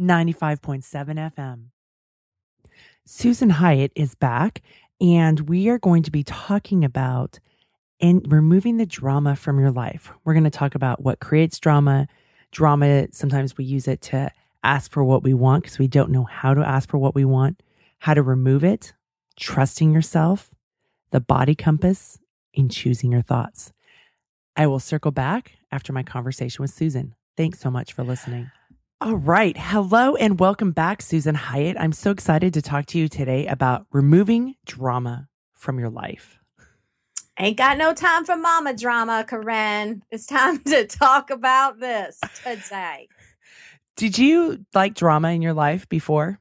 95.7 FM. Susan Hyatt is back, and we are going to be talking about in removing the drama from your life. We're going to talk about what creates drama. Drama, sometimes we use it to ask for what we want because we don't know how to ask for what we want, how to remove it, trusting yourself, the body compass, in choosing your thoughts. I will circle back after my conversation with Susan. Thanks so much for listening. All right. Hello and welcome back, Susan Hyatt. I'm so excited to talk to you today about removing drama from your life. Ain't got no time for mama drama, Koren. It's time to talk about this today. Did you like drama in your life before?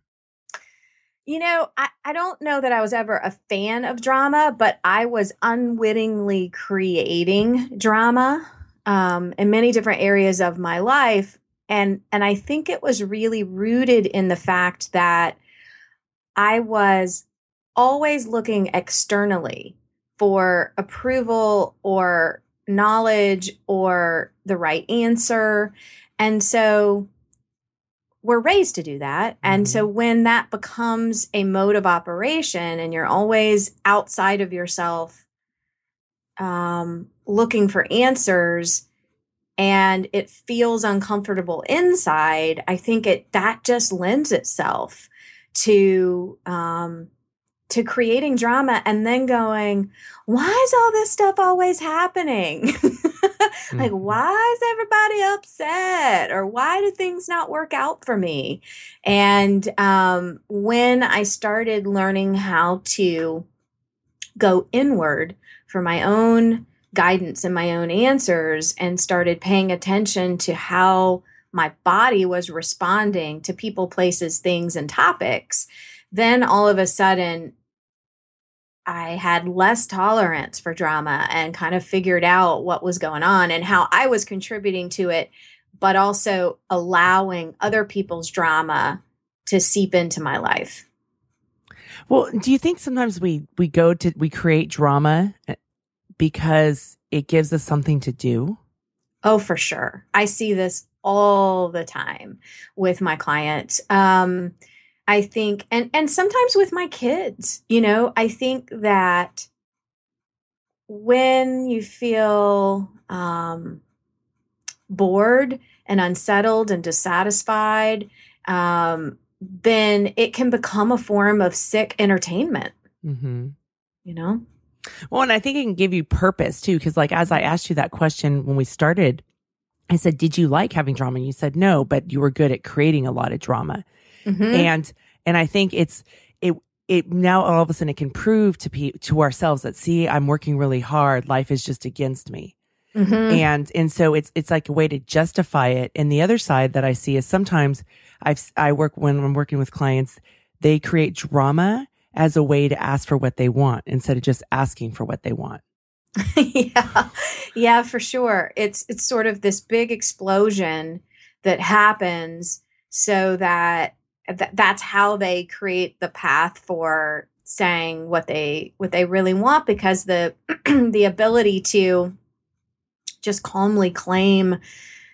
You know, I, I don't know that I was ever a fan of drama, but I was unwittingly creating drama um, in many different areas of my life. And and I think it was really rooted in the fact that I was always looking externally for approval or knowledge or the right answer. And so we're raised to do that. And so when that becomes a mode of operation and you're always outside of yourself um, looking for answers and it feels uncomfortable inside, I think it that just lends itself to um, to creating drama and then going, why is all this stuff always happening? like, Mhm. why is everybody upset? Or why do things not work out for me? And um, when I started learning how to go inward for my own guidance and my own answers and started paying attention to how my body was responding to people, places, things, and topics, then all of a sudden I had less tolerance for drama and kind of figured out what was going on and how I was contributing to it, but also allowing other people's drama to seep into my life. Well, do you think sometimes we we go to we create drama eh, because it gives us something to do? Oh, for sure. I see this all the time with my clients. Um, I think, and and sometimes with my kids. You know, I think that when you feel um, bored and unsettled and dissatisfied, um, then it can become a form of sick entertainment. Mm-hmm. You know. Well, and I think it can give you purpose too, because like as I asked you that question when we started, I said, "Did you like having drama?" And you said no, but you were good at creating a lot of drama. Mhm. And and I think it's it it now all of a sudden it can prove to pe- to ourselves that see I'm working really hard. Life is just against me. Mhm. and and so it's it's like a way to justify it and the other side that i see is sometimes i've i work when i'm working with clients they create drama as a way to ask for what they want instead of just asking for what they want. Yeah. Yeah for sure. It's it's sort of this big explosion that happens so that th- that's how they create the path for saying what they what they really want because the the ability to just calmly claim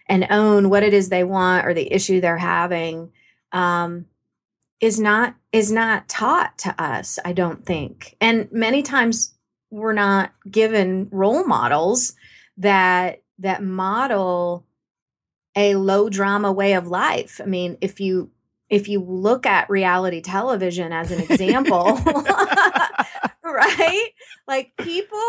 and own what it is they want or the issue they're having um, is not is not taught to us i don't think. And many times we're not given role models that that model a low drama way of life. I mean if you if you look at reality television as an example right like people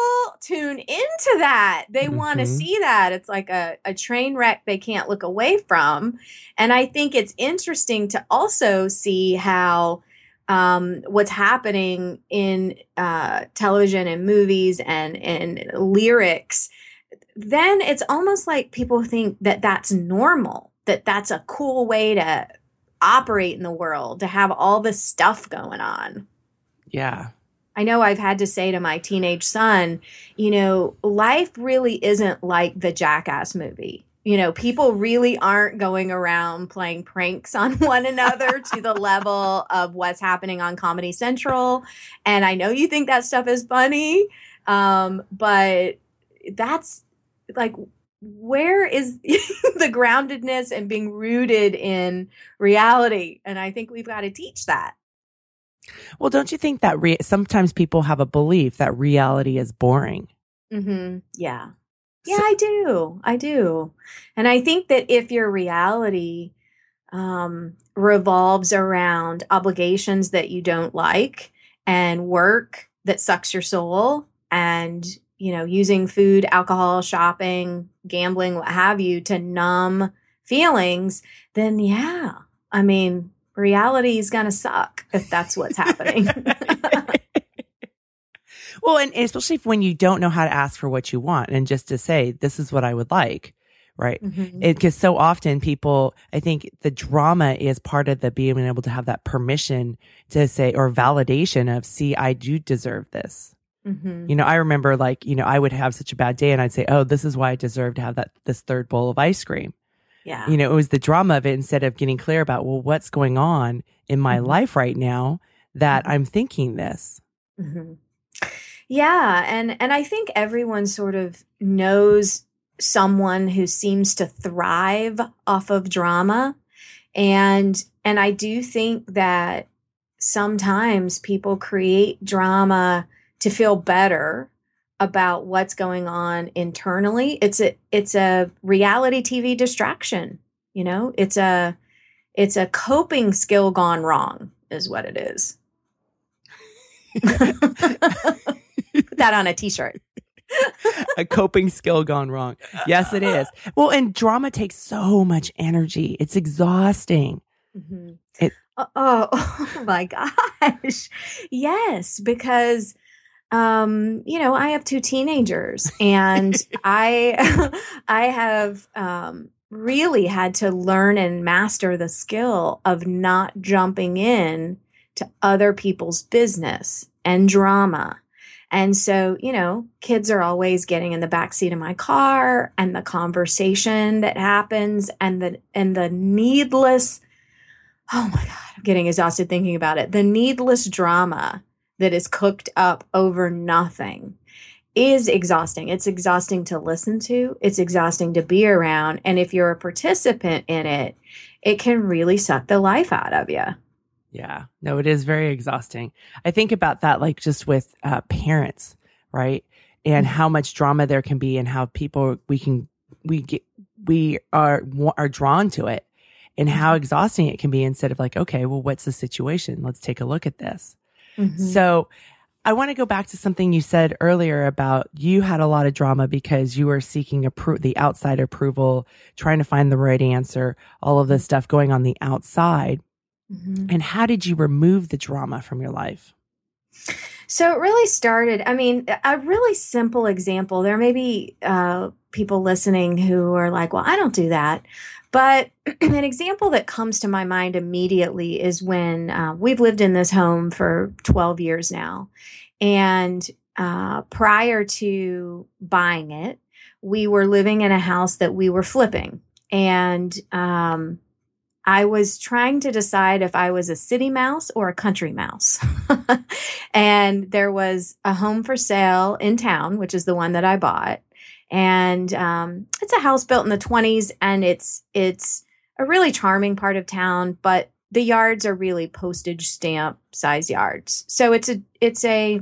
tune into that they want to Mhm. see that it's like a, a train wreck they can't look away from and i think it's interesting to also see how um, what's happening in uh, television and movies and and lyrics, then it's almost like people think that that's normal, that that's a cool way to operate in the world, to have all this stuff going on. Yeah. I know I've had to say to my teenage son, you know, life really isn't like the Jackass movie. You know, people really aren't going around playing pranks on one another to the level of what's happening on Comedy Central. And I know you think that stuff is funny, um, but that's like where is the groundedness and being rooted in reality and i think we've got to teach that well don't you think that re- sometimes people have a belief that reality is boring? Mm-hmm. yeah. Yeah so- i do. I do. And i think that if your reality um, revolves around obligations that you don't like and work that sucks your soul and you know, using food, alcohol, shopping, gambling, what have you to numb feelings, then yeah, I mean, reality is going to suck if that's what's happening. well, and especially when you don't know how to ask for what you want and just to say, this is what I would like. Right. Mm-hmm. Because so often people, I think the drama is part of the being able to have that permission to say or validation of, see, I do deserve this. Mm-hmm. You know, I remember like, you know, I would have such a bad day and I'd say, oh, this is why I deserve to have that, this third bowl of ice cream. Yeah. You know, it was the drama of it instead of getting clear about, well, what's going on in my mm-hmm. life right now that mm-hmm. I'm thinking this. Mm-hmm. Yeah. And, and I think everyone sort of knows someone who seems to thrive off of drama. And, and I do think that sometimes people create drama to feel better about what's going on internally. It's a it's a reality TV distraction, you know? It's a it's a coping skill gone wrong is what it is. Put that on a t-shirt. a coping skill gone wrong. Yes, it is. Well, and drama takes so much energy. It's exhausting. Mm-hmm. It, oh, oh my gosh. Yes, because um, you know, I have two teenagers and I I have um really had to learn and master the skill of not jumping in to other people's business and drama. And so, you know, kids are always getting in the back seat of my car and the conversation that happens and the and the needless oh my god, I'm getting exhausted thinking about it. The needless drama that is cooked up over nothing is exhausting. It's exhausting to listen to, it's exhausting to be around. And if you're a participant in it, it can really suck the life out of you. Yeah, no, it is very exhausting. I think about that like just with uh, parents, right? And mm-hmm. how much drama there can be, and how people we can we get we are are drawn to it, and how mm-hmm. exhausting it can be. Instead of like, okay, well, what's the situation? Let's take a look at this. Mm-hmm. So I want to go back to something you said earlier about you had a lot of drama because you were seeking appro- the outside approval, trying to find the right answer, all of this stuff going on the outside. Mm-hmm. And how did you remove the drama from your life? So it really started. I mean, a really simple example. There may be uh, people listening who are like, well, I don't do that. But an example that comes to my mind immediately is when uh, we've lived in this home for 12 years now. And uh, prior to buying it, we were living in a house that we were flipping. And um, I was trying to decide if I was a city mouse or a country mouse. and there was a home for sale in town, which is the one that I bought and um, it's a house built in the 20s and it's it's a really charming part of town but the yards are really postage stamp size yards. So it's a it's a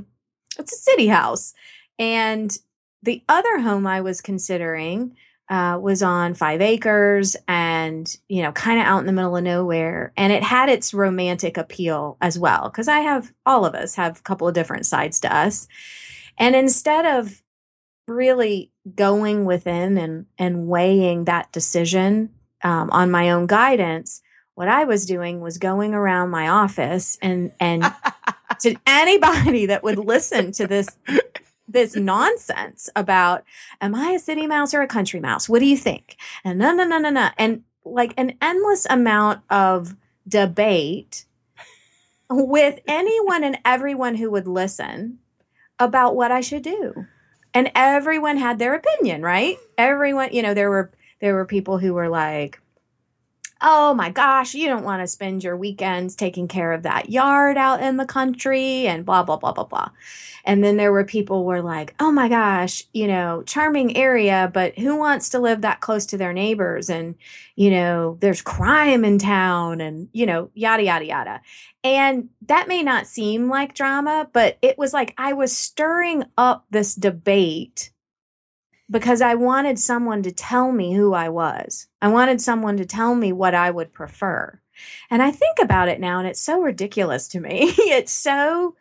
it's a city house. And the other home i was considering uh, was on five acres and you know kind of out in the middle of nowhere. And it had its romantic appeal as well because i have all of us have a couple of different sides to us. And instead of really going within and and weighing that decision um, on my own guidance what i was doing was going around my office and and to anybody that would listen to this this nonsense about am i a city mouse or a country mouse? What do you think? And no no no no no. And like an endless amount of debate with anyone and everyone who would listen about what I should do. And everyone had their opinion, right? Everyone, you know, there were there were people who were like, oh my gosh, you don't want to spend your weekends taking care of that yard out in the country and blah, blah, blah, blah, blah. And then there were people were like, oh my gosh, you know, charming area, but who wants to live that close to their neighbors? And, you know, there's crime in town and, you know, yada, yada, yada. And that may not seem like drama, but it was like I was stirring up this debate because I wanted someone to tell me who I was. I wanted someone to tell me what I would prefer. And I think about it now, and it's so ridiculous to me. it's so.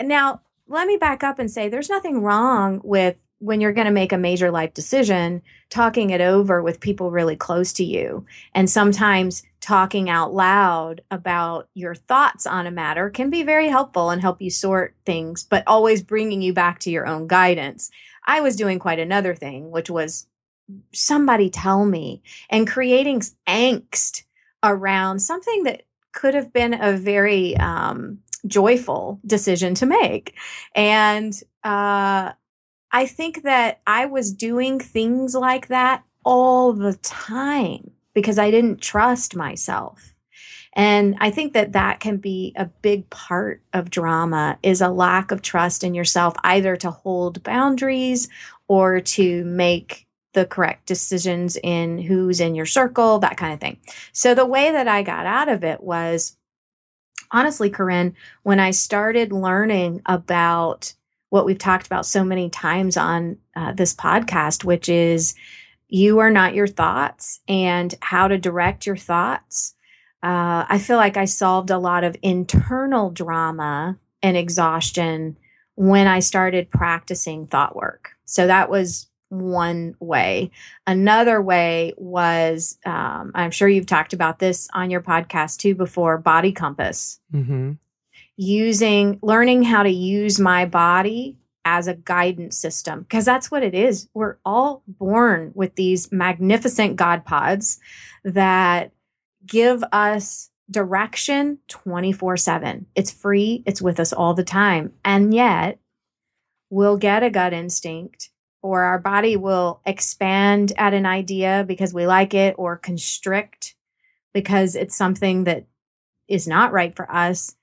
Now, let me back up and say there's nothing wrong with when you're going to make a major life decision, talking it over with people really close to you. And sometimes talking out loud about your thoughts on a matter can be very helpful and help you sort things, but always bringing you back to your own guidance. I was doing quite another thing, which was somebody tell me and creating angst around something that could have been a very um, joyful decision to make. And uh, I think that I was doing things like that all the time because I didn't trust myself. And I think that that can be a big part of drama is a lack of trust in yourself, either to hold boundaries or to make the correct decisions in who's in your circle, that kind of thing. So the way that I got out of it was honestly, Koren, when I started learning about what we've talked about so many times on uh, this podcast, which is you are not your thoughts and how to direct your thoughts uh, I feel like I solved a lot of internal drama and exhaustion when I started practicing thought work. So that was one way. Another way was, um, I'm sure you've talked about this on your podcast too before, body compass. Mm-hmm. Using, learning how to use my body as a guidance system, because that's what it is. We're all born with these magnificent God pods that give us direction 24 7. It's free, it's with us all the time. And yet, we'll get a gut instinct or our body will expand at an idea because we like it or constrict because it's something that is not right for us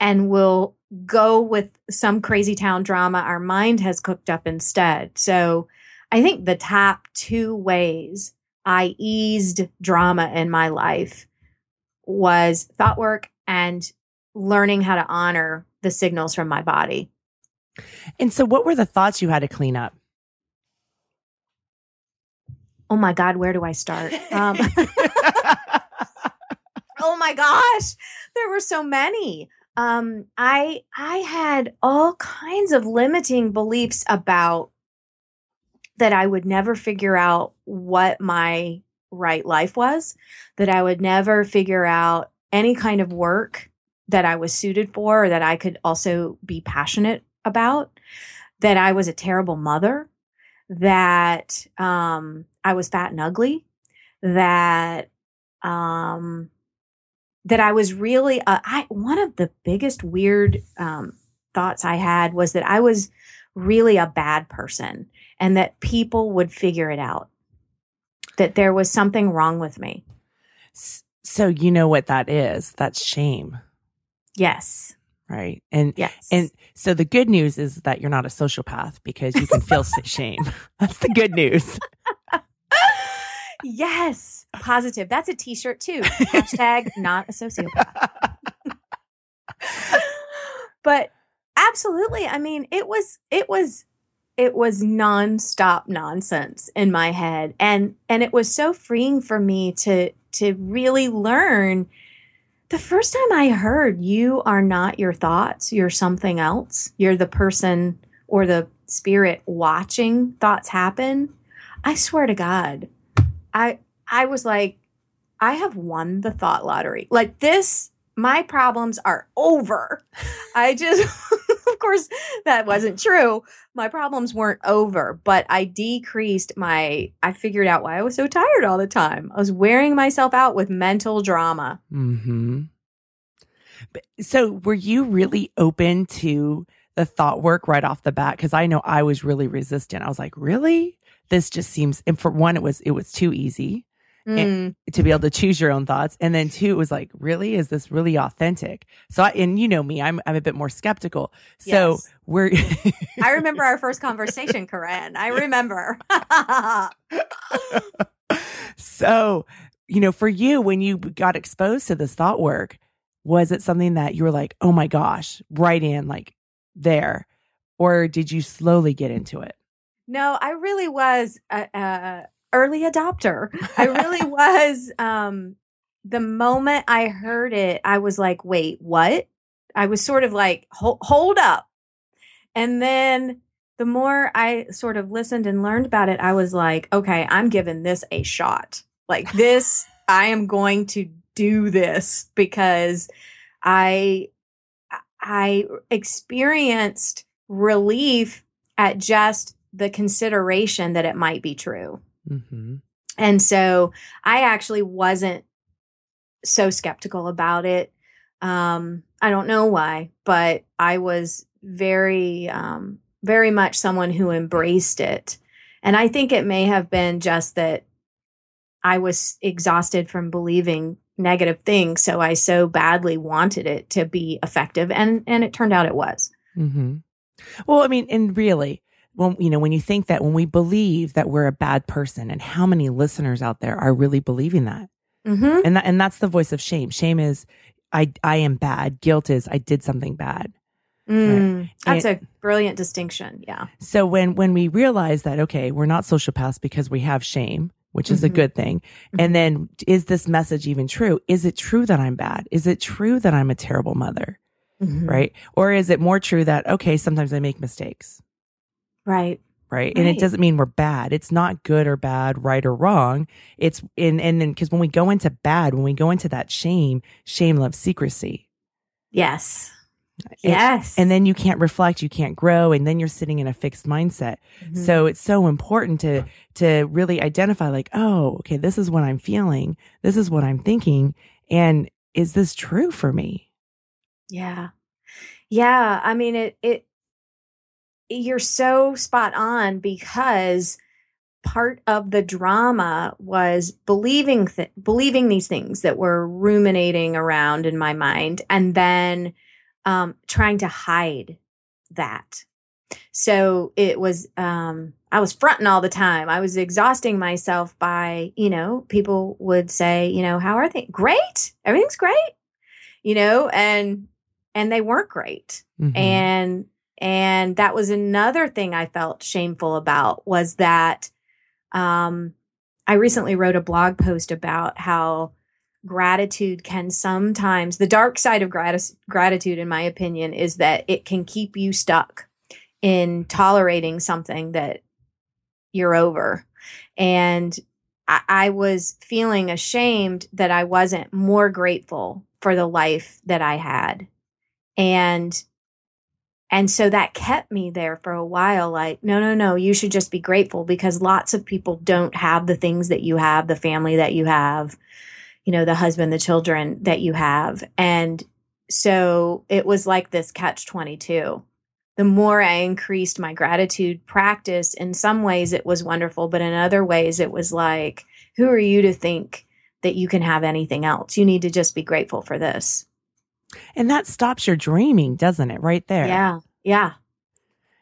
and we'll go with some crazy town drama our mind has cooked up instead. So I think the top two ways I eased drama in my life was thought work and learning how to honor the signals from my body. And so, what were the thoughts you had to clean up? Oh my God, where do I start? Um, oh my gosh, there were so many. Um, I I had all kinds of limiting beliefs about that I would never figure out what my right life was, that I would never figure out any kind of work that I was suited for or that I could also be passionate about, that I was a terrible mother, that um, I was fat and ugly, that um, that I was really I one of the biggest weird um, thoughts I had was that I was really a bad person and that people would figure it out that there was something wrong with me. So you know what that is? That's shame. Yes. Right. And yes. And so the good news is that you're not a sociopath because you can feel shame. That's the good news. yes. Positive. That's a t-shirt too. Hashtag not a sociopath. but absolutely. I mean, it was it was it was nonstop nonsense in my head. And and it was so freeing for me to to really learn the first time i heard you are not your thoughts you're something else. You're the person or the spirit watching thoughts happen. I swear to god i i was like i have won the thought lottery. Like this my problems are over. I just course, that wasn't true. My problems weren't over, but I decreased my, I figured out why I was so tired all the time. I was wearing myself out with mental drama. hmm So, were you really open to the thought work right off the bat? Because I know I was really resistant. I was like, really? This just seems. And for one, it was it was too easy. Mm, to be able to choose your own thoughts. And then two, it was like, really, is this really authentic? So I, and you know me, I'm, I'm a bit more skeptical. So Yes. we're, I remember our first conversation, Koren. I remember. so, you know, for you, when you got exposed to this thought work, was it something that you were like, oh my gosh, right in like there? Or did you slowly get into it? No, I really was a, a early adopter. I really was. Um, the moment I heard it, I was like, "Wait, what?" I was sort of like, "Hold, up," and then the more I sort of listened and learned about it, I was like, "Okay, I'm giving this a shot. Like this, I am going to do this because I I experienced relief at just the consideration that it might be true. Mm-hmm. And so I actually wasn't so skeptical about it. Um, I don't know why, but I was very, um, very much someone who embraced it. And I think it may have been just that I was exhausted from believing negative things. So I so badly wanted it to be effective. And, and it turned out it was. Mm-hmm. Well, I mean, and really, when you know, when you think that when we believe that we're a bad person, and how many listeners out there are really believing that, Mm-hmm. and that, and that's the voice of shame. Shame is, I, I am bad. Guilt is, I did something bad. Mm, that's And- a brilliant distinction. Yeah. So when when we realize that, okay, we're not sociopaths because we have shame, which is a Mhm. good thing, and then is this message even true? Is it true that I'm bad? Is it true that I'm a terrible mother? Mhm. Right? Or is it more true that okay, sometimes I make mistakes? Right. right? And it doesn't mean we're bad. It's not good or bad, right or wrong. It's in and then because when we go into bad, when we go into that shame, shame loves secrecy. Yes. Yes. And then you can't reflect, you can't grow, and then you're sitting in a fixed mindset. Mhm. So it's so important to to really identify like, oh, okay, this is what I'm feeling. This is what I'm thinking. And is this true for me? Yeah. Yeah. I mean, it, it, you're so spot on because part of the drama was believing, th- believing these things that were ruminating around in my mind and then, um, trying to hide that. So it was, um, I was fronting all the time. I was exhausting myself by, you know, people would say, you know, how are things? Great. Everything's great. You know, and and they weren't great. Mhm. And and that was another thing I felt shameful about was that um I recently wrote a blog post about how gratitude can sometimes the dark side of gratitude in my opinion is that it can keep you stuck in tolerating something that you're over. And I, I was feeling ashamed that i wasn't more grateful for the life that i had. And and so that kept me there for a while like no no no you should just be grateful because lots of people don't have the things that you have the family that you have you know the husband the children that you have. And so it was like this catch 22 the more i increased my gratitude practice in some ways it was wonderful but in other ways it was like who are you to think that you can have anything else? You need to just be grateful for this And that stops your dreaming, doesn't it? Right there. yeah yeah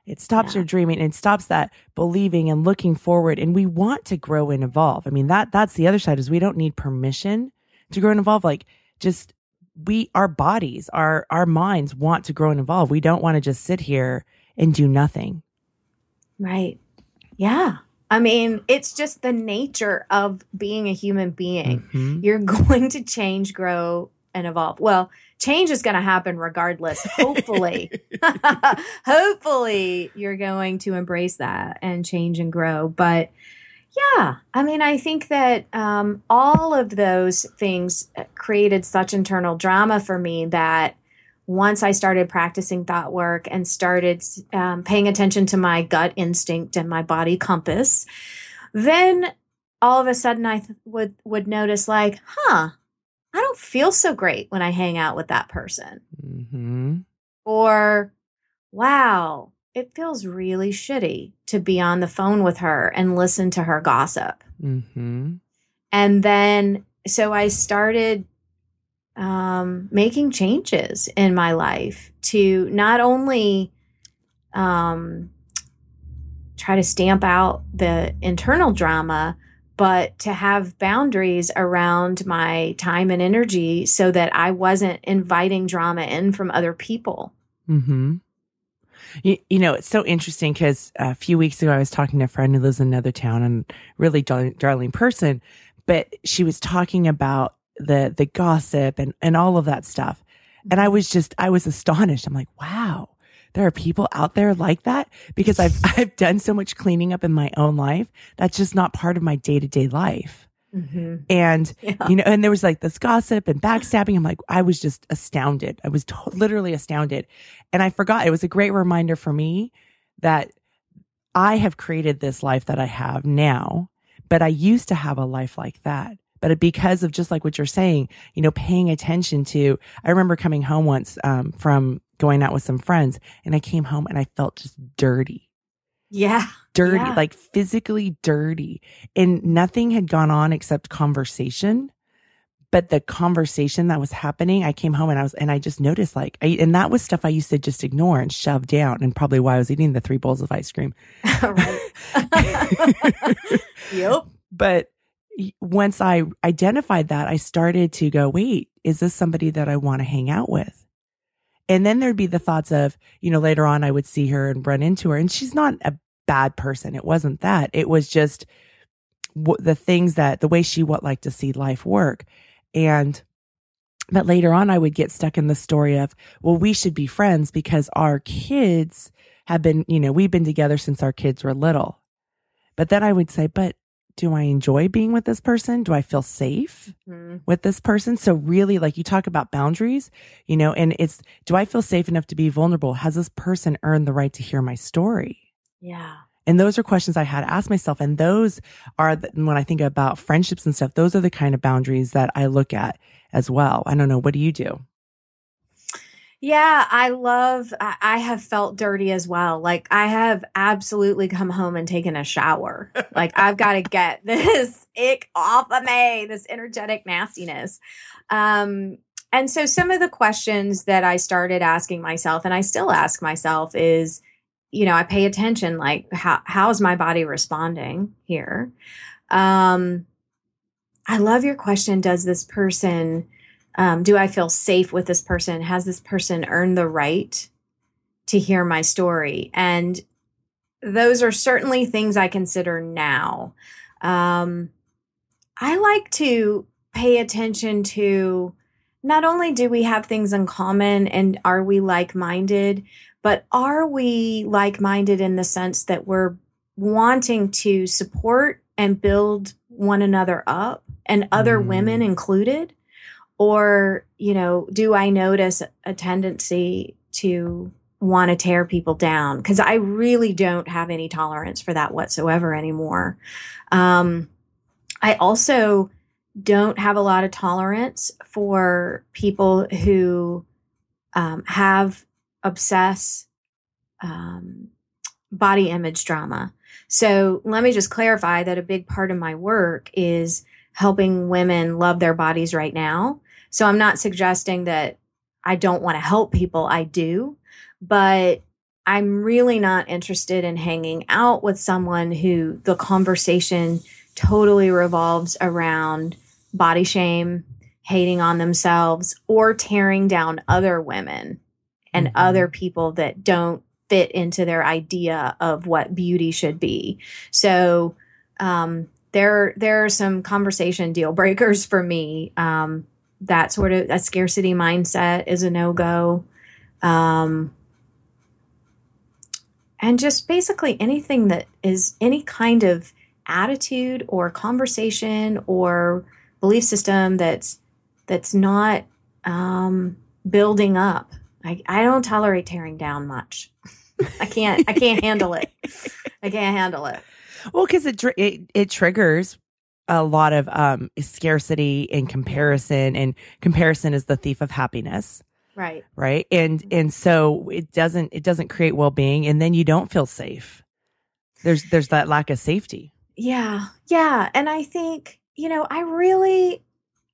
It stops Yeah. your dreaming and stops that believing and looking forward. And we want to grow and evolve. I mean, that that's the other side is we don't need permission to grow and evolve. Like just we our bodies, our our minds want to grow and evolve. We don't want to just sit here and do nothing. Right. Yeah. I mean, it's just the nature of being a human being. Mhm. You're going to change, grow, and evolve. Well, change is going to happen regardless. Hopefully, hopefully, you're going to embrace that and change and grow. But yeah, I mean, I think that um, all of those things created such internal drama for me that once I started practicing thought work and started um, paying attention to my gut instinct and my body compass, then all of a sudden I th- would would notice like, huh, don't feel so great when I hang out with that person. Mm-hmm. Or, wow, it feels really shitty to be on the phone with her and listen to her gossip. Mm-hmm. And then, so I started um, making changes in my life to not only um, try to stamp out the internal drama, but to have boundaries around my time and energy so that I wasn't inviting drama in from other people. Mm-hmm. You, you know, it's so interesting because a few weeks ago I was talking to a friend who lives in another town and really darling, darling person, but she was talking about the the gossip and and all of that stuff, and I Mm-hmm. was just I was astonished. I'm like, wow, there are people out there like that because I've I've done so much cleaning up in my own life that's just not part of my day to day life. Mhm. And Yeah. you know, and there was like this gossip and backstabbing. I'm like, I was just astounded. I was to- literally astounded. And I forgot. It was a great reminder for me that I have created this life that I have now, but I used to have a life like that. But because of just like what you're saying, you know, paying attention to, I remember coming home once um, from going out with some friends and I came home and I felt just dirty Yeah. dirty, Yeah. like physically dirty. And nothing had gone on except conversation. But the conversation that was happening, I came home and I was, and I just noticed like, I, and that was stuff I used to just ignore and shove down, and probably why I was eating the three bowls of ice cream. right. yep. But once I identified that, I started to go, wait, is this somebody that I want to hang out with? And then there'd be the thoughts of, you know, later on I would see her and run into her and she's not a bad person. It wasn't that. It was just w- the things that the way she would like to see life work. And, but later on I would get stuck in the story of, well, we should be friends because our kids have been, you know, we've been together since our kids were little. But then I would say, but do I enjoy being with this person? Do I feel safe Mhm. with this person? So really, like you talk about boundaries, you know, and it's, do I feel safe enough to be vulnerable? Has this person earned the right to hear my story? Yeah. And those are questions I had to ask myself. And those are, the, when I think about friendships and stuff, those are the kind of boundaries that I look at as well. I don't know. What do you do? Yeah, I love, I, have felt dirty as well. Like, I have absolutely come home and taken a shower. like, I've got to get this ick off of me, this energetic nastiness. Um, and so, some of the questions that I started asking myself, and I still ask myself, is, you know, I pay attention, like, how, how is my body responding here? Um, I love your question. Does this person, um, do I feel safe with this person? Has this person earned the right to hear my story? And those are certainly things I consider now. Um, I like to pay attention to not only do we have things in common and are we like minded, but are we like minded in the sense that we're wanting to support and build one another up and other Mm. women included? Or, you know, do I notice a tendency to want to tear people down? Because I really don't have any tolerance for that whatsoever anymore. Um, I also don't have a lot of tolerance for people who um, have obsess um, body image drama. So let me just clarify that a big part of my work is helping women love their bodies right now. So I'm not suggesting that I don't want to help people. I do, but I'm really not interested in hanging out with someone who the conversation totally revolves around body shame, hating on themselves, or tearing down other women and Mhm. other people that don't fit into their idea of what beauty should be. So um, there there are some conversation deal breakers for me. Um, that sort of a scarcity mindset is a no go. Um, and just basically anything that is any kind of attitude or conversation or belief system that's that's not um, building up. I, I don't tolerate tearing down much. I can't I can't handle it. I can't handle it. Well, because it, it it triggers a lot of um scarcity and comparison, and comparison is the thief of happiness. Right. Right. And and so it doesn't it doesn't create well being, and then you don't feel safe. There's there's that lack of safety. Yeah. Yeah. And I think, you know, I really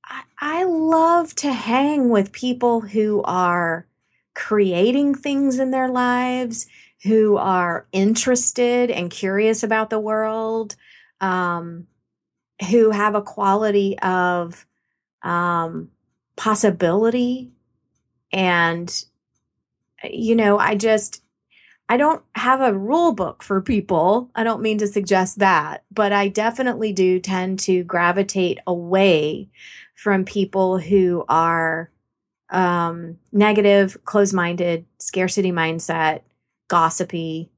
I, I love to hang with people who are creating things in their lives, who are interested and curious about the world, um, who have a quality of um, possibility. And, you know, I just, I don't have a rule book for people. I don't mean to suggest that, but I definitely do tend to gravitate away from people who are um, negative, closed minded, scarcity mindset, gossipy,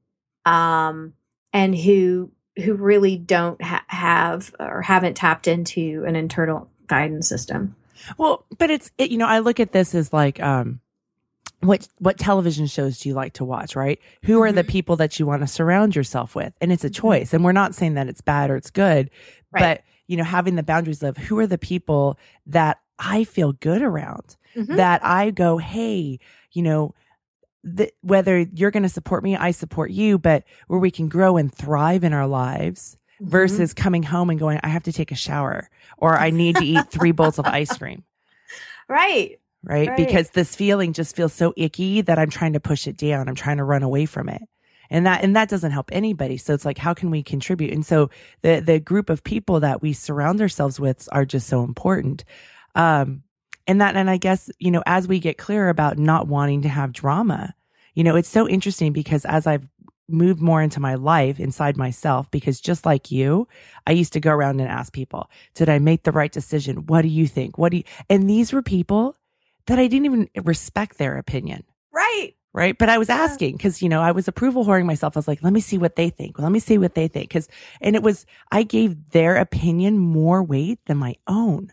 um, and who who really don't ha- have or haven't tapped into an internal guidance system. Well, but it's it, you know I look at this as like um what what television shows do you like to watch, right? Who are the Mhm. people that you want to surround yourself with? And it's a Mhm. choice. And we're not saying that it's bad or it's good, Right. but you know having the boundaries of who are the people that I feel good around. Mhm. that I go, hey, you know, th- whether you're going to support me, I support you, but where we can grow and thrive in our lives Mhm. versus coming home and going, I have to take a shower or I need to eat three bowls of ice cream. right. Right? Right. Because this feeling just feels so icky that I'm trying to push it down. I'm trying to run away from it. And that and that doesn't help anybody. So it's like how can we contribute? And so the the group of people that we surround ourselves with are just so important. Um and that and I guess, you know, as we get clear about not wanting to have drama, you know, it's so interesting because as I've moved more into my life inside myself because just like you, I used to go around and ask people, did I make the right decision? What do you think? What do you and these were people that I didn't even respect their opinion. Right. Right. But I was asking because, you know, I was approval whoring myself. I was like, let me see what they think. Let me see what they think. Cause, and it was, I gave their opinion more weight than my own.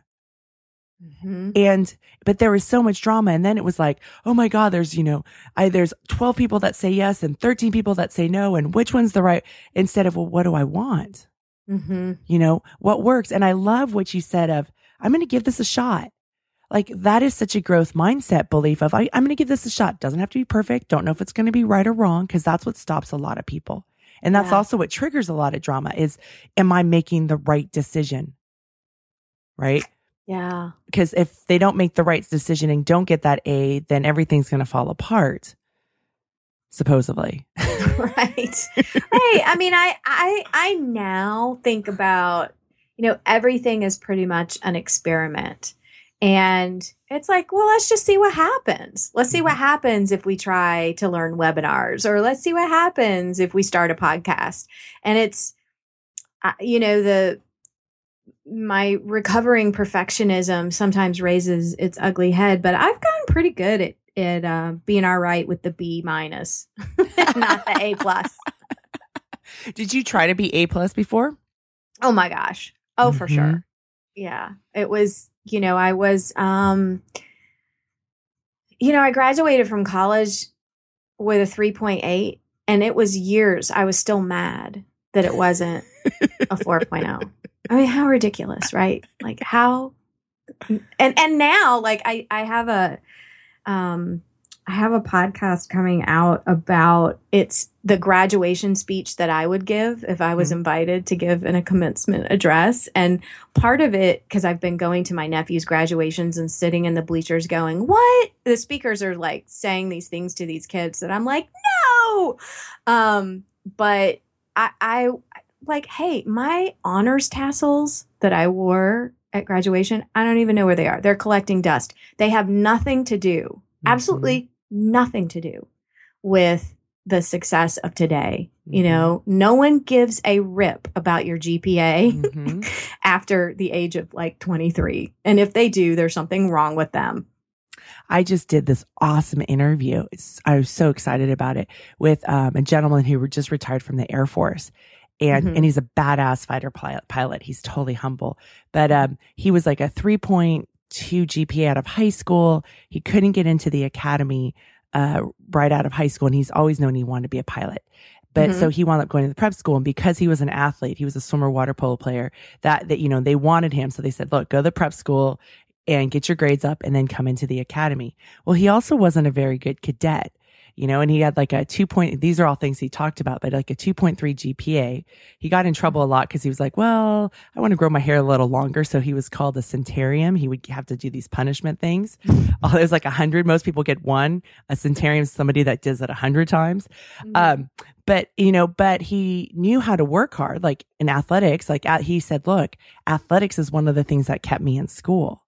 Mhm. And, but there was so much drama. And then it was like, oh my God, there's, you know, I, there's 12 people that say yes and 13 people that say no. And which one's the right? Instead of, well, what do I want? Mhm. You know, what works? And I love what you said of, I'm going to give this a shot. Like that is such a growth mindset belief of, I, I'm going to give this a shot. Doesn't have to be perfect. Don't know if it's going to be right or wrong because that's what stops a lot of people. And that's Yeah. also what triggers a lot of drama is, am I making the right decision? Right? Yeah. because if they don't make the right decision and don't get that A, then everything's going to fall apart. Supposedly. right right i mean i i i now think about you know everything is pretty much an experiment and it's like well let's just see what happens let's see what happens if we try to learn webinars or let's see what happens if we start a podcast and it's uh, you know the my recovering perfectionism sometimes raises its ugly head but i've gotten pretty good at at uh, being all right with the b minus not the a plus Did you try to be A plus before? Oh my gosh. Oh, for Mhm. sure. Yeah. It was, you know, I was um you know, I graduated from college with a 3.8 and it was years I was still mad that it wasn't a 4.0. I mean, how ridiculous, right? Like how and and now like I I have a um I have a podcast coming out about it's the graduation speech that I would give if I was Mhm. invited to give in a commencement address. And part of it, because I've been going to my nephew's graduations and sitting in the bleachers going, What? The speakers are like saying these things to these kids that I'm like, No. Um, but I, I like, hey, my honors tassels that I wore at graduation, I don't even know where they are. They're collecting dust. They have nothing to do absolutely nothing to do with the success of today. You Mhm. know, no one gives a rip about your GPA Mhm. after the age of like 23. And if they do, there's something wrong with them. I just did this awesome interview. I was so excited about it with um, a gentleman who just retired from the Air Force. And, Mhm. and he's a badass fighter pilot, pilot. He's totally humble, but, um, he was like a 3.2 GPA out of high school. He couldn't get into the academy, uh, right out of high school, and he's always known he wanted to be a pilot. But Mhm. so he wound up going to the prep school, and because he was an athlete, he was a swimmer, water polo player. That that you know they wanted him, so they said, "Look, go to the prep school and get your grades up, and then come into the academy." Well, he also wasn't a very good cadet, you know, and he had like a two point. These are all things he talked about, but like a two point three GPA. He got in trouble a lot because he was like, "Well, I want to grow my hair a little longer," so he was called a centurion. He would have to do these punishment things. Oh, was like a hundred. Most people get one. A centurion is somebody that does it a hundred times. Um, but you know, but he knew how to work hard, like in athletics. Like he said, look, athletics is one of the things that kept me in school.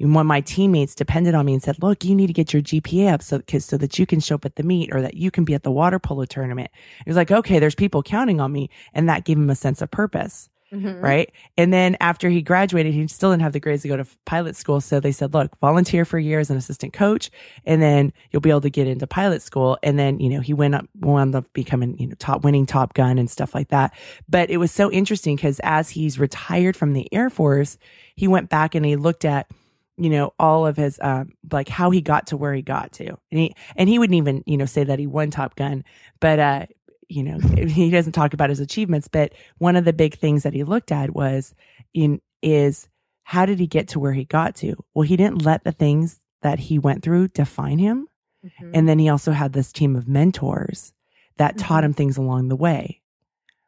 And when my teammates depended on me and said, look, you need to get your GPA up so, so that you can show up at the meet or that you can be at the water polo tournament. It was like, okay, there's people counting on me. And that gave him a sense of purpose Mhm. right? And then after he graduated, he still didn't have the grades to go to pilot school. So they said, look, volunteer for a year as an assistant coach, and then you'll be able to get into pilot school. And then, you know, he went up, wound up becoming, you know, top winning Top Gun and stuff like that. But it was so interesting because as he's retired from the Air Force, he went back and he looked at, you know, all of his, um, like how he got to where he got to. And he, and he wouldn't even, you know, say that he won Top Gun, but, uh, you know, he doesn't talk about his achievements, but one of the big things that he looked at was in is how did he get to where he got to? Well, he didn't let the things that he went through define him. Mhm. And then he also had this team of mentors that taught Mhm. him things along the way.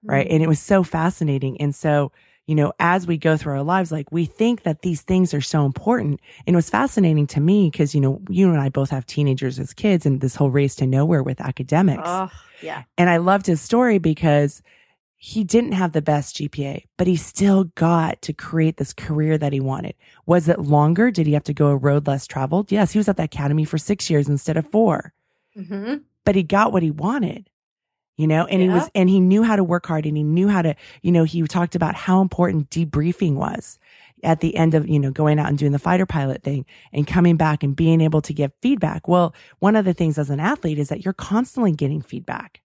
Right. Mhm. And it was so fascinating. And so, you know, as we go through our lives, like we think that these things are so important. And it was fascinating to me because, you know, you and I both have teenagers as kids and this whole race to nowhere with academics. Oh, yeah. And I loved his story because he didn't have the best GPA, but he still got to create this career that he wanted. Was it longer? Did he have to go a road less traveled? Yes, he was at the academy for six years instead of four, hmm but he got what he wanted. You know, and he was, and he knew how to work hard and he knew how to, you know, he talked about how important debriefing was at the end of, you know, going out and doing the fighter pilot thing and coming back and being able to give feedback. Well, one of the things as an athlete is that you're constantly getting feedback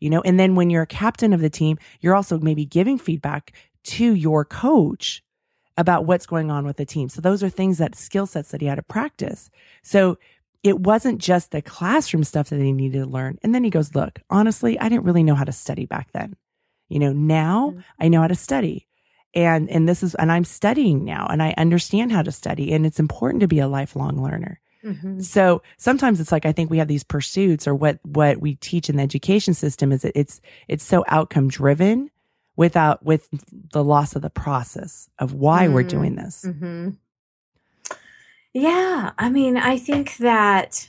you know and then when you're a captain of the team you're also maybe giving feedback to your coach about what's going on with the team. So those are things that skill sets that he had to practice. So it wasn't just the classroom stuff that he needed to learn and then he goes look honestly i didn't really know how to study back then you know now Mhm. i know how to study and and this is and i'm studying now and i understand how to study and it's important to be a lifelong learner hmm so sometimes it's like I think we have these pursuits or what what we teach in the education system is that it's it's so outcome driven without with the loss of the process of why we're Mm. doing this. Yeah, I mean, I think that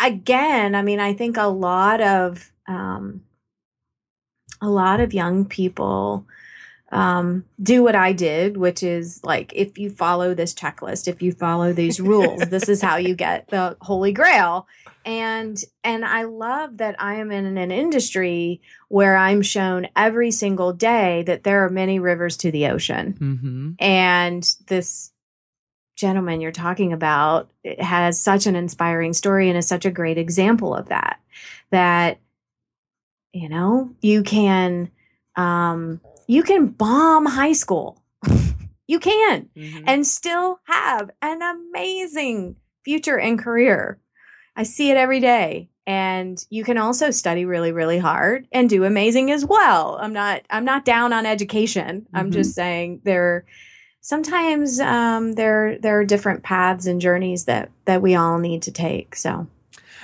again, I mean, I think a lot of um, a lot of young people um, do what I did, which is like if you follow this checklist, if you follow these rules, this is how you get the holy grail. And and I love that I am in an industry where I'm shown every single day that there are many rivers to the ocean Mm-hmm. and this gentleman you're talking about has such an inspiring story and is such a great example of that that you know you can um you can bomb high school. You can Mm-hmm. and still have an amazing future and career. I see it every day. And you can also study really really hard and do amazing as well. I'm not i'm not down on education. I'm Mhm. just saying there sometimes um there there are different paths and journeys that that we all need to take so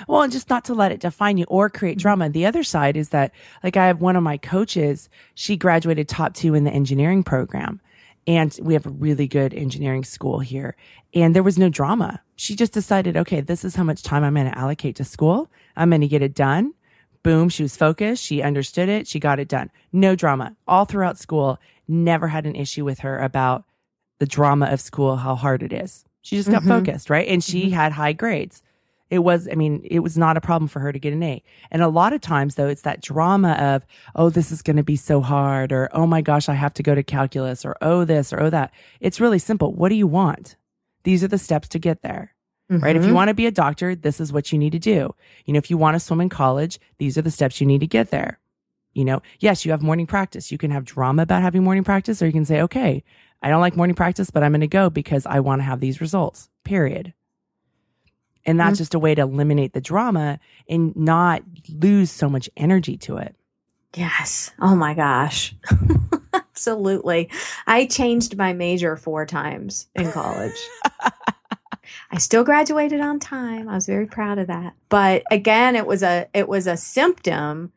Well, and just not to let it define you or create drama. The other side is that, like, I have one of my coaches, she graduated top two in the engineering program. And we have a really good engineering school here. And there was no drama. She just decided, okay, this is how much time I'm going to allocate to school. I'm going to get it done. Boom. She was focused. She understood it. She got it done. No drama. All throughout school, never had an issue with her about the drama of school, how hard it is. She just got Mhm. focused, right? And she Mhm. had high grades. It was, I mean, it was not a problem for her to get an A. And a lot of times, though, it's that drama of, oh, this is going to be so hard, or oh my gosh, I have to go to calculus, or oh, this, or oh, that. It's really simple. What do you want? These are the steps to get there, right? If you Mhm. want to be a doctor, this is what you need to do. You know, if you want to swim in college, these are the steps you need to get there. You know, yes, you have morning practice. You can have drama about having morning practice, or you can say, okay, I don't like morning practice, but I'm going to go because I want to have these results, period. And that's Mhm. just a way to eliminate the drama and not lose so much energy to it. Yes. Oh my gosh. Absolutely. I changed my major four times in college. I still graduated on time. I was very proud of that. But again, it was a it was a symptom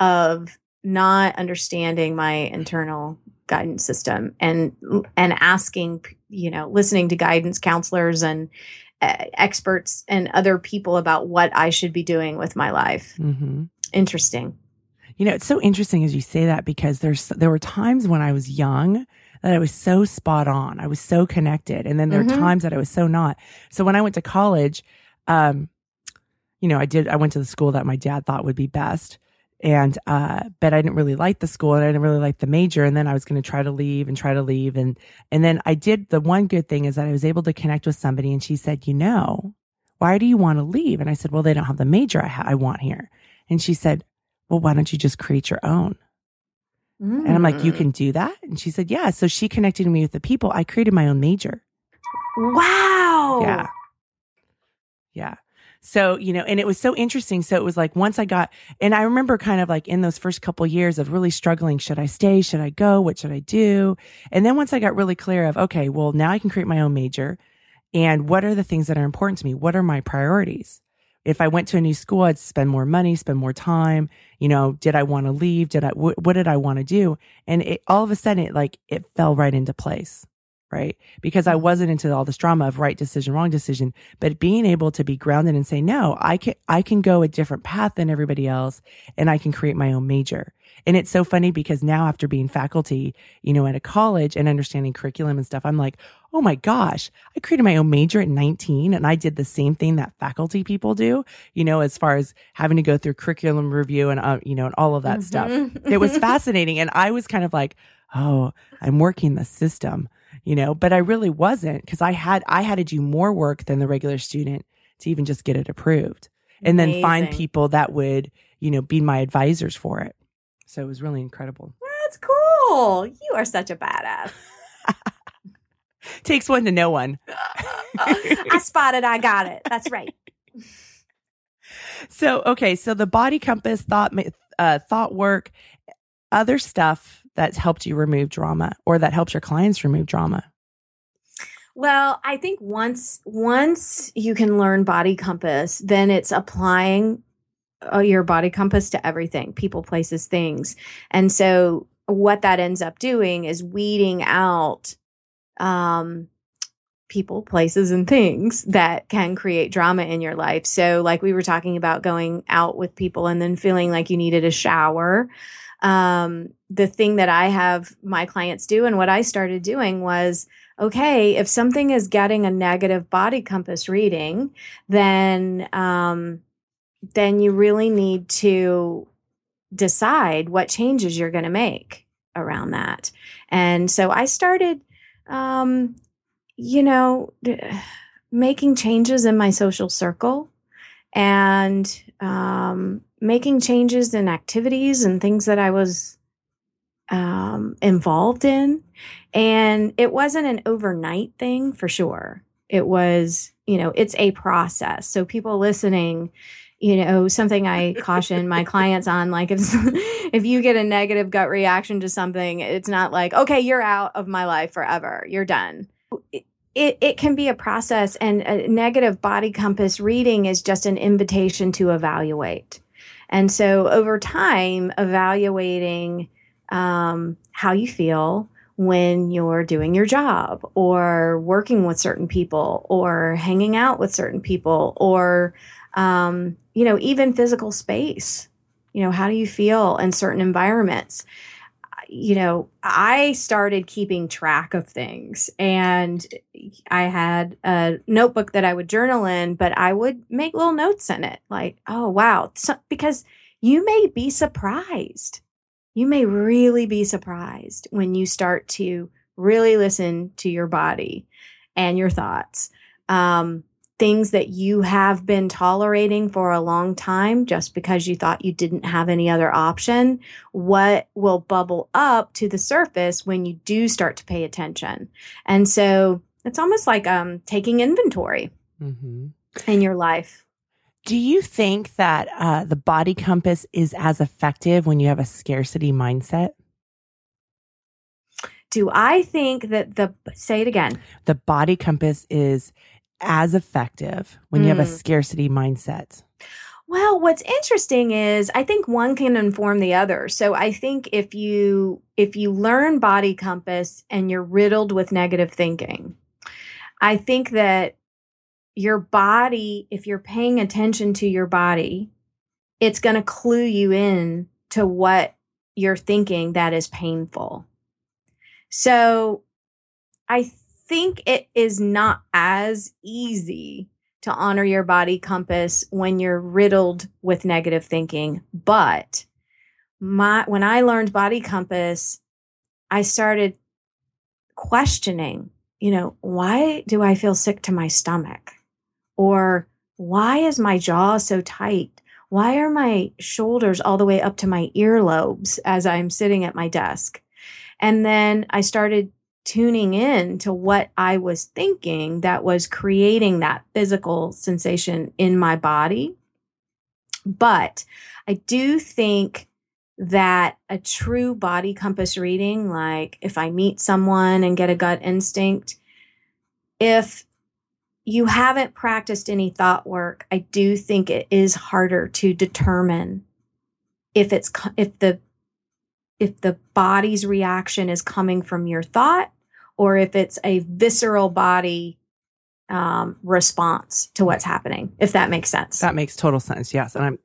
of not understanding my internal guidance system and and asking, you know, listening to guidance counselors and uh, experts and other people about what I should be doing with my life. hmm Interesting. You know, it's so interesting as you say that because there's there were times when I was young that I was so spot on. I was so connected. And then there Mhm. are times that I was so not. So when I went to college, um, you know, I did I went to the school that my dad thought would be best. And uh, but I didn't really like the school and I didn't really like the major. And then I was gonna try to leave and try to leave. And and then I did the one good thing is that I was able to connect with somebody and she said, you know, why do you want to leave? And I said, well, they don't have the major I, ha- I want here. And she said, well, why don't you just create your own? And I'm like, you Mm. can do that? And she said, yeah. So she connected me with the people. I created my own major. Wow. Yeah. Yeah. So, you know, and it was so interesting. So it was like once I got, and I remember kind of like in those first couple years of really struggling, should I stay? Should I go? What should I do? And then once I got really clear of, okay, well, now I can create my own major. And what are the things that are important to me? What are my priorities? If I went to a new school, I'd spend more money, spend more time. You know, did I want to leave? Did I, wh- what did I want to do? And it, all of a sudden, it like, it fell right into place right? Because I wasn't into all this drama of right decision, wrong decision, but being able to be grounded and say, no, I can, I can go a different path than everybody else and I can create my own major. And it's so funny because now after being faculty, you know, at a college and understanding curriculum and stuff, I'm like, oh my gosh, I created my own major at 19 and I did the same thing that faculty people do, you know, as far as having to go through curriculum review and, uh, you know, and all of that stuff. Mhm. It was fascinating. And I was kind of like, oh, I'm working the system you know but i really wasn't because i had i had to do more work than the regular student to even just get it approved and then find people that would you know be my advisors for it so it was really incredible That's cool. You are such a badass. takes one to know one I spotted. I got it. That's right. so okay so the body compass thought uh, thought work other stuff that's helped you remove drama or that helps your clients remove drama Well, I think once once you can learn body compass, then it's applying uh, your body compass to everything, people, places, things. And so what that ends up doing is weeding out um people, places and things that can create drama in your life. So like we were talking about going out with people and then feeling like you needed a shower. Um the thing that I have my clients do and what I started doing was okay, if something is getting a negative body compass reading, then um, then you really need to decide what changes you're going to make around that. And so I started, um, you know, making changes in my social circle and um, making changes in activities and things that I was um, involved in. And it wasn't an overnight thing for sure. It was, you know, it's a process. So people listening, you know, something I caution my clients on, like if if you get a negative gut reaction to something, it's not like, okay, you're out of my life forever. You're done. It, it, it can be a process and a negative body compass reading is just an invitation to evaluate. And so over time, evaluating um, how you feel when you're doing your job or working with certain people or hanging out with certain people or um, you know even physical space you know how do you feel in certain environments you know i started keeping track of things and i had a notebook that i would journal in but i would make little notes in it like oh wow so, because you may be surprised you may really be surprised when you start to really listen to your body and your thoughts. Um, things that you have been tolerating for a long time just because you thought you didn't have any other option, what will bubble up to the surface when you do start to pay attention. And so it's almost like um, taking inventory. mm-hmm. in your life. Do you think that uh, the body compass is as effective when you have a scarcity mindset? Do I think that the say it again? The body compass is as effective when you have a Mm. scarcity mindset. Well, what's interesting is I think one can inform the other. So I think if you if you learn body compass and you're riddled with negative thinking, I think that your body, if you're paying attention to your body, it's going to clue you in to what you're thinking that is painful. So I think it is not as easy to honor your body compass when you're riddled with negative thinking. But my when I learned body compass, I started questioning, you know, why do I feel sick to my stomach? Or why is my jaw so tight? Why are my shoulders all the way up to my earlobes as I'm sitting at my desk? And then I started tuning in to what I was thinking that was creating that physical sensation in my body. But I do think that a true body compass reading, like if I meet someone and get a gut instinct, if you haven't practiced any thought work, I do think it is harder to determine if it's if the if the body's reaction is coming from your thought or if it's a visceral body um, response to what's happening. If that makes sense. That makes total sense. Yes, and I'm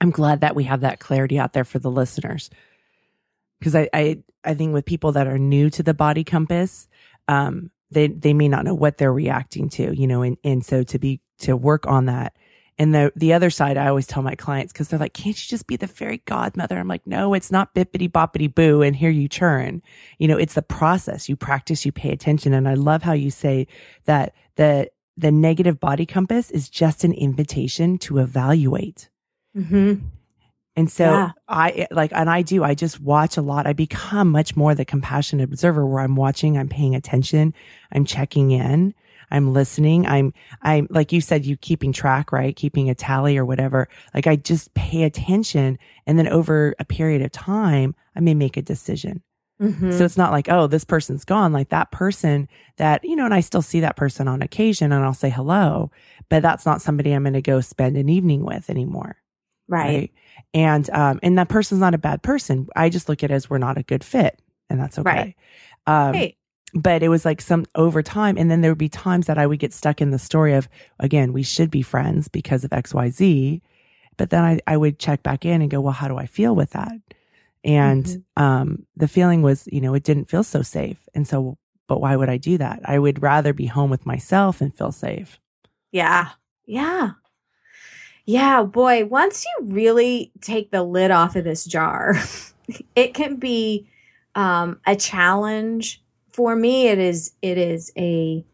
I'm glad that we have that clarity out there for the listeners because I, I I think with people that are new to the body compass, um, they they may not know what they're reacting to, you know, and and so to be to work on that. And the the other side, I always tell my clients because they're like, "Can't you just be the fairy godmother?" I'm like, "No, it's not bippity boppity boo, and here you churn." You know, it's the process. You practice, you pay attention, and I love how you say that the the negative body compass is just an invitation to evaluate. hmm And so Yeah. I like, and I do, I just watch a lot. I become much more the compassionate observer where I'm watching, I'm paying attention, I'm checking in, I'm listening. I'm, I'm, like you said, you keeping track, right? Keeping a tally or whatever. Like I just pay attention. And then over a period of time, I may make a decision. hmm So it's not like, oh, this person's gone. Like that person that, you know, and I still see that person on occasion and I'll say hello, but that's not somebody I'm going to go spend an evening with anymore right. and um and that person's not a bad person i just look at it as we're not a good fit and that's okay um Right. But it was like some over time and then there would be times that i would get stuck in the story of again we should be friends because of xyz but then i, I would check back in and go well how do i feel with that and Mhm. um the feeling was you know it didn't feel so safe and so but why would i do that i would rather be home with myself and feel safe Yeah. Yeah. Yeah, boy, once you really take the lid off of this jar, it can be um, a challenge. For me, it is it is a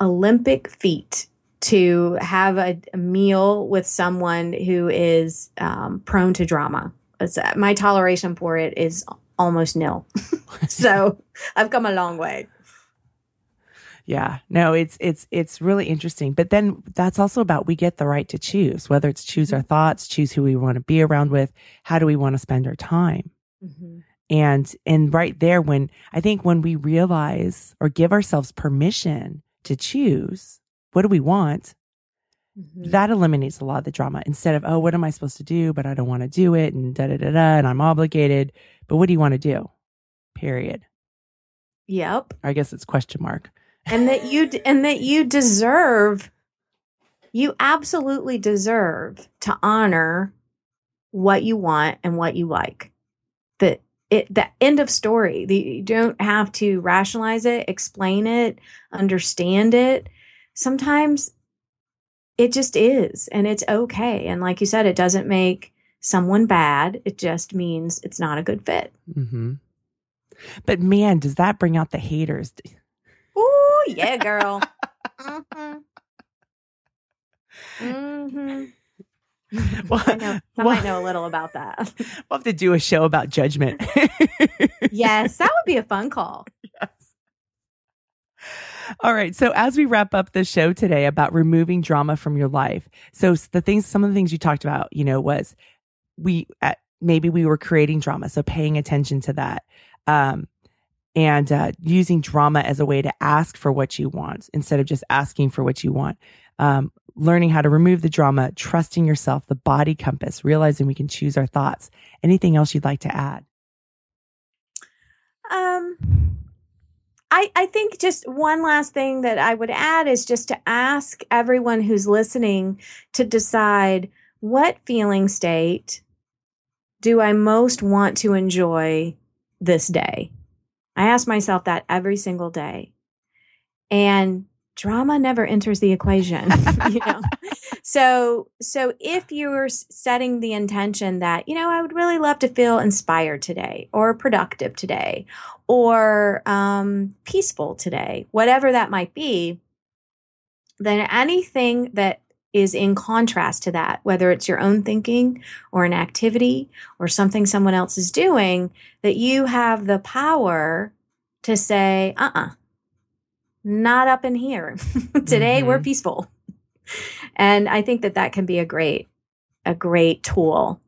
Olympic feat to have a, a meal with someone who is um, prone to drama. It's, uh, my toleration for it is almost nil. so I've come a long way. Yeah, no, it's it's it's really interesting. But then that's also about we get the right to choose, whether it's choose our thoughts, choose who we want to be around with, how do we want to spend our time. And and right there when I think when we realize or give ourselves permission to choose, what do we want? Mhm. That eliminates a lot of the drama instead of, oh, what am I supposed to do? But I don't want to do it and da da da da and I'm obligated. But what do you want to do? Period. Yep. I guess it's question mark. and that you and that you deserve you absolutely deserve to honor what you want and what you like that it the end of story the, you don't have to rationalize it explain it understand it sometimes it just is and it's okay and like you said it doesn't make someone bad it just means it's not a good fit mm-hmm. But man, does that bring out the haters? oh yeah, girl. mm-hmm. Mm-hmm. Well, I, know, I well- might know a little about that. We'll have to do a show about judgment. yes, that would be a fun call. Yes. All right. So as we wrap up the show today about removing drama from your life. So the things, some of the things you talked about, you know, was we, uh, maybe we were creating drama. So paying attention to that. Um, and uh, using drama as a way to ask for what you want instead of just asking for what you want. Um, learning how to remove the drama, trusting yourself, the body compass, realizing we can choose our thoughts. Anything else you'd like to add? Um, I, I think just one last thing that I would add is just to ask everyone who's listening to decide what feeling state do I most want to enjoy this day? I ask myself that every single day. And drama never enters the equation, you know. So so if you're setting the intention that, you know, I would really love to feel inspired today or productive today or um, peaceful today, whatever that might be, then anything that is in contrast to that, whether it's your own thinking or an activity or something someone else is doing, that you have the power to say, uh uh-uh, uh not up in here. Today mm-hmm. we're peaceful. And I think that that can be a great, a great tool.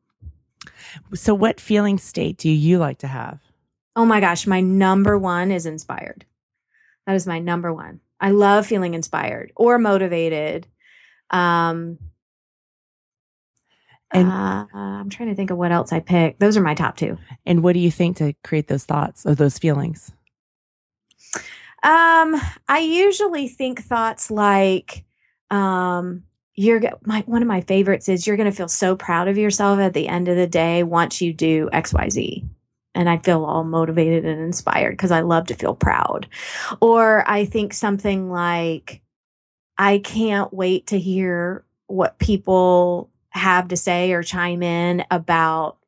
So, what feeling state do you like to have? Oh my gosh, my number one is inspired. That is my number one. I love feeling inspired or motivated. Um, and uh, I'm trying to think of what else I pick. Those are my top two. And what do you think to create those thoughts or those feelings? Um, I usually think thoughts like, um, you're my one of my favorites is you're going to feel so proud of yourself at the end of the day once you do XYZ and I feel all motivated and inspired because I love to feel proud. Or I think something like, I can't wait to hear what people have to say or chime in about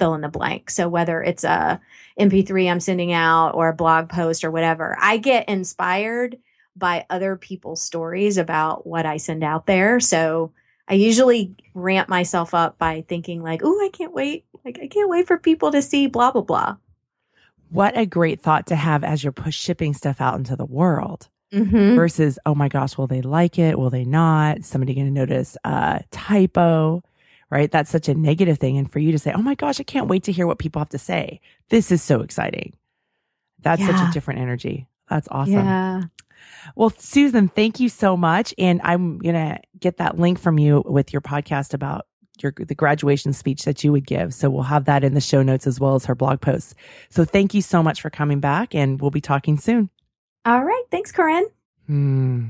fill in the blank. So whether it's a MP3 I'm sending out or a blog post or whatever, I get inspired by other people's stories about what I send out there. So I usually ramp myself up by thinking like, "Oh, I can't wait. Like I can't wait for people to see blah blah blah." What a great thought to have as you're push shipping stuff out into the world. Mm-hmm. Versus, oh my gosh, will they like it? Will they not? Somebody going to notice a typo, right? That's such a negative thing. And for you to say, oh my gosh, I can't wait to hear what people have to say. This is so exciting. That's yeah. such a different energy. That's awesome. Yeah. Well, Susan, thank you so much. And I'm going to get that link from you with your podcast about your the graduation speech that you would give. So we'll have that in the show notes as well as her blog posts. So thank you so much for coming back and we'll be talking soon. All right. Thanks, Koren. Hmm.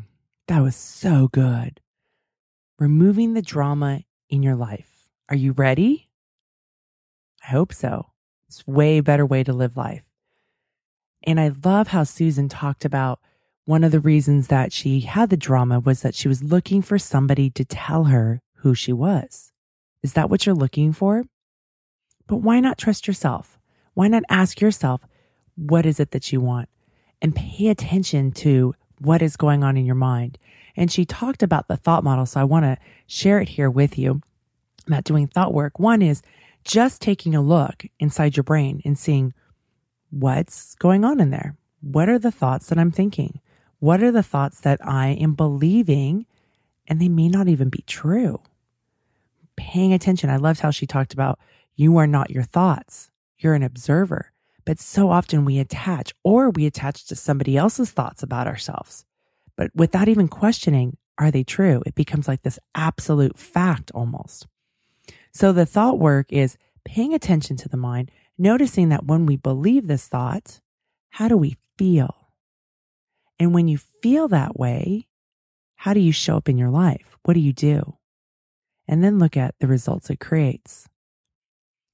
That was so good. Removing the drama in your life. Are you ready? I hope so. It's way better way to live life. And I love how Susan talked about one of the reasons that she had the drama was that she was looking for somebody to tell her who she was. Is that what you're looking for? But why not trust yourself? Why not ask yourself, what is it that you want? And pay attention to what is going on in your mind. And she talked about the thought model. So I want to share it here with you about doing thought work. One is just taking a look inside your brain and seeing what's going on in there. What are the thoughts that I'm thinking? What are the thoughts that I am believing and they may not even be true? Paying attention. I loved how she talked about you are not your thoughts. You're an observer. But so often we attach or we attach to somebody else's thoughts about ourselves. But without even questioning, are they true? It becomes like this absolute fact almost. So the thought work is paying attention to the mind, noticing that when we believe this thought, how do we feel? And when you feel that way, how do you show up in your life? What do you do? And then look at the results it creates.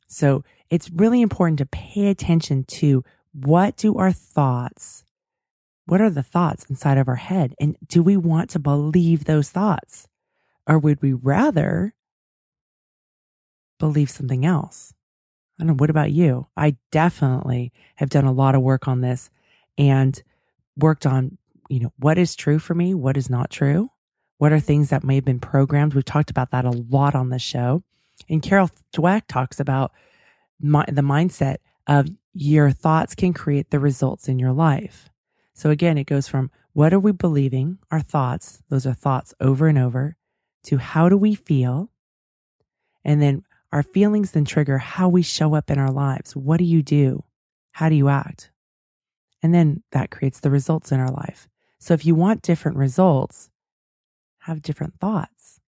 So it's really important to pay attention to what do our thoughts, what are the thoughts inside of our head? And do we want to believe those thoughts? Or would we rather believe something else? I don't know. What about you? I definitely have done a lot of work on this and worked on, you know, what is true for me? What is not true? What are things that may have been programmed? We've talked about that a lot on the show. And Carol Dweck talks about my, the mindset of your thoughts can create the results in your life. So again, it goes from what are we believing? Our thoughts, those are thoughts over and over, to how do we feel? And then our feelings then trigger how we show up in our lives. What do you do? How do you act? And then that creates the results in our life. So if you want different results, have different thoughts.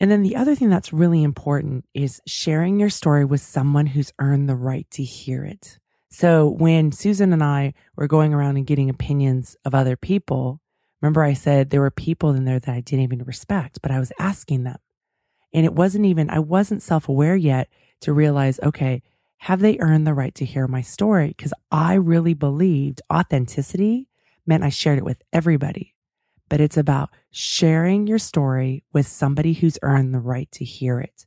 And then the other thing that's really important is sharing your story with someone who's earned the right to hear it. So when Susan and I were going around and getting opinions of other people, remember I said there were people in there that I didn't even respect, but I was asking them. And it wasn't even, I wasn't self aware yet to realize, okay, have they earned the right to hear my story? Because I really believed authenticity meant I shared it with everybody but it's about sharing your story with somebody who's earned the right to hear it.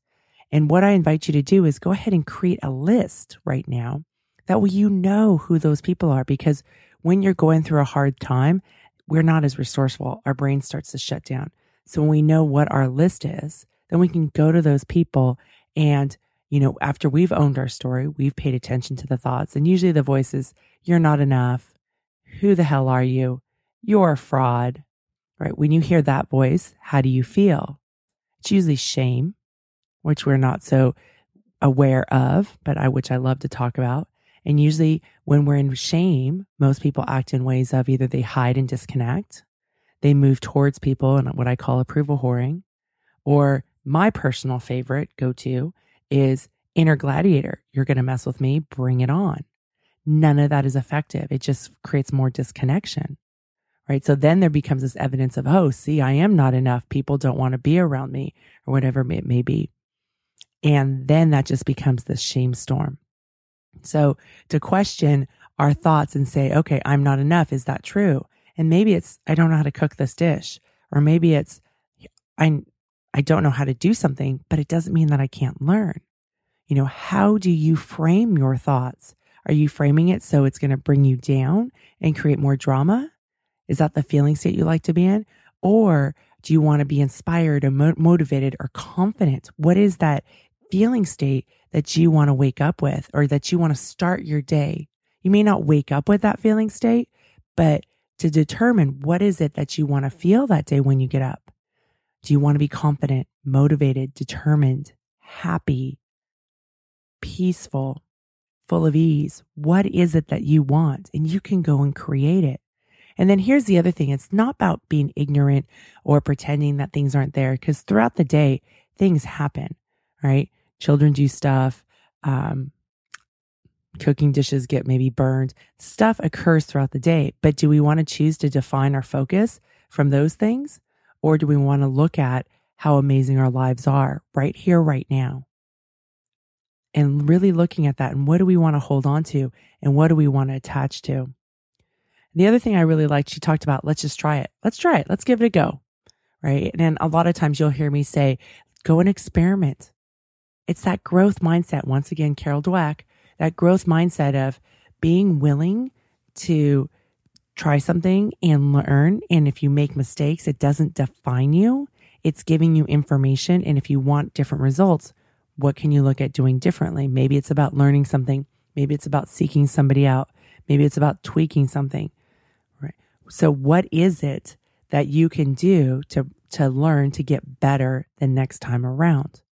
And what I invite you to do is go ahead and create a list right now. That way you know who those people are because when you're going through a hard time, we're not as resourceful. Our brain starts to shut down. So when we know what our list is, then we can go to those people and you know, after we've owned our story, we've paid attention to the thoughts and usually the voices, you're not enough. Who the hell are you? You're a fraud right? When you hear that voice, how do you feel? It's usually shame, which we're not so aware of, but I, which I love to talk about. And usually when we're in shame, most people act in ways of either they hide and disconnect, they move towards people and what I call approval whoring, or my personal favorite go to is inner gladiator. You're going to mess with me, bring it on. None of that is effective. It just creates more disconnection right? So then there becomes this evidence of, oh, see, I am not enough. People don't want to be around me or whatever it may be. And then that just becomes this shame storm. So to question our thoughts and say, okay, I'm not enough. Is that true? And maybe it's, I don't know how to cook this dish. Or maybe it's, I, I don't know how to do something, but it doesn't mean that I can't learn. You know, how do you frame your thoughts? Are you framing it so it's going to bring you down and create more drama? Is that the feeling state you like to be in? Or do you want to be inspired or mo- motivated or confident? What is that feeling state that you want to wake up with or that you want to start your day? You may not wake up with that feeling state, but to determine what is it that you want to feel that day when you get up? Do you want to be confident, motivated, determined, happy, peaceful, full of ease? What is it that you want? And you can go and create it. And then here's the other thing. It's not about being ignorant or pretending that things aren't there because throughout the day, things happen, right? Children do stuff. Um, cooking dishes get maybe burned. Stuff occurs throughout the day. But do we want to choose to define our focus from those things? Or do we want to look at how amazing our lives are right here, right now? And really looking at that and what do we want to hold on to and what do we want to attach to? The other thing I really liked, she talked about, let's just try it. Let's try it. Let's give it a go. Right. And a lot of times you'll hear me say, go and experiment. It's that growth mindset. Once again, Carol Dweck, that growth mindset of being willing to try something and learn. And if you make mistakes, it doesn't define you. It's giving you information. And if you want different results, what can you look at doing differently? Maybe it's about learning something. Maybe it's about seeking somebody out. Maybe it's about tweaking something. Right. So what is it that you can do to, to learn to get better the next time around?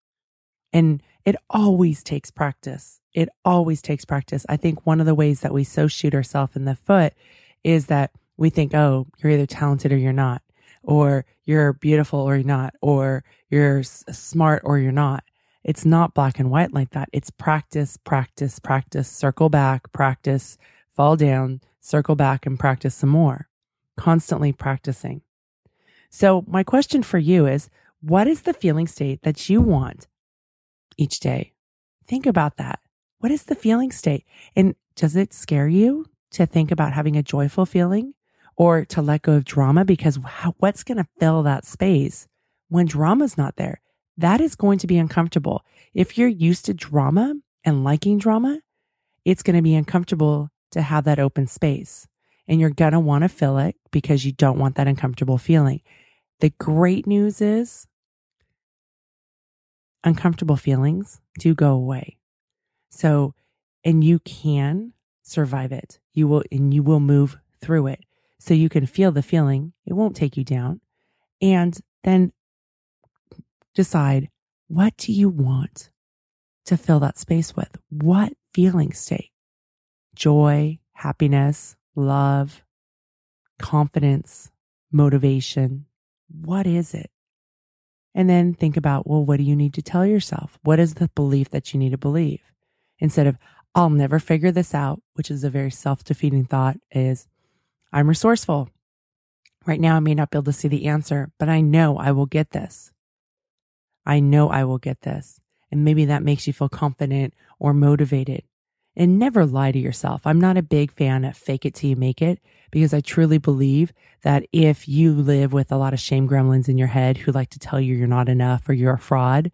And it always takes practice. It always takes practice. I think one of the ways that we so shoot ourselves in the foot is that we think, oh, you're either talented or you're not, or you're beautiful or you're not, or you're smart or you're not. It's not black and white like that. It's practice, practice, practice, circle back, practice, fall down, circle back and practice some more constantly practicing. So, my question for you is what is the feeling state that you want each day? Think about that. What is the feeling state? And does it scare you to think about having a joyful feeling or to let go of drama? Because what's going to fill that space when drama's not there? That is going to be uncomfortable. If you're used to drama and liking drama, it's going to be uncomfortable to have that open space and you're going to want to fill it because you don't want that uncomfortable feeling. The great news is uncomfortable feelings do go away. So, and you can survive it. You will, and you will move through it. So you can feel the feeling. It won't take you down. And then decide what do you want to fill that space with? What feeling state? Joy, happiness, love, confidence, motivation. What is it? And then think about, well, what do you need to tell yourself? What is the belief that you need to believe? Instead of, I'll never figure this out, which is a very self defeating thought, is I'm resourceful. Right now, I may not be able to see the answer, but I know I will get this. I know I will get this. And maybe that makes you feel confident or motivated. And never lie to yourself. I'm not a big fan of fake it till you make it because I truly believe that if you live with a lot of shame gremlins in your head who like to tell you you're not enough or you're a fraud,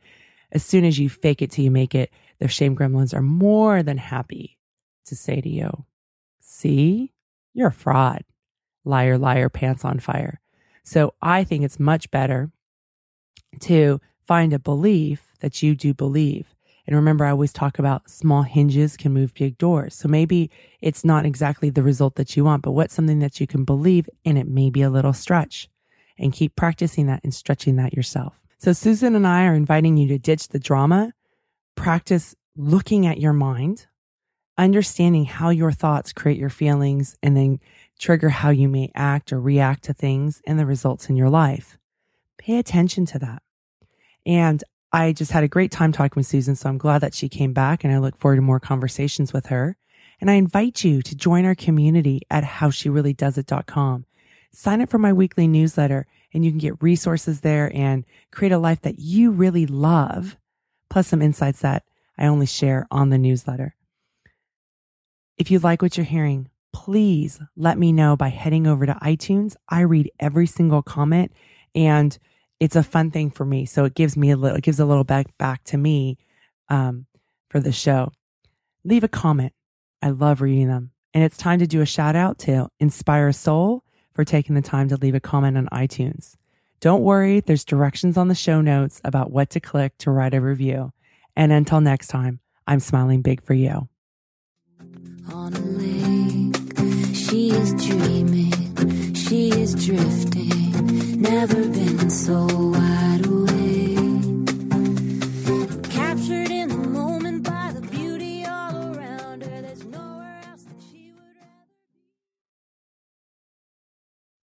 as soon as you fake it till you make it, the shame gremlins are more than happy to say to you, see, you're a fraud. Liar, liar, pants on fire. So I think it's much better to find a belief that you do believe. And remember, I always talk about small hinges can move big doors. So maybe it's not exactly the result that you want, but what's something that you can believe and it may be a little stretch and keep practicing that and stretching that yourself. So Susan and I are inviting you to ditch the drama, practice looking at your mind, understanding how your thoughts create your feelings and then trigger how you may act or react to things and the results in your life. Pay attention to that. And I just had a great time talking with Susan. So I'm glad that she came back and I look forward to more conversations with her. And I invite you to join our community at howshereallydoesit.com. Sign up for my weekly newsletter and you can get resources there and create a life that you really love, plus some insights that I only share on the newsletter. If you like what you're hearing, please let me know by heading over to iTunes. I read every single comment and it's a fun thing for me. So it gives me a little, it gives a little back back to me um, for the show. Leave a comment. I love reading them. And it's time to do a shout out to Inspire Soul for taking the time to leave a comment on iTunes. Don't worry, there's directions on the show notes about what to click to write a review. And until next time, I'm smiling big for you. On a lake, she is dreaming, she is drifting, Never been so wide awake.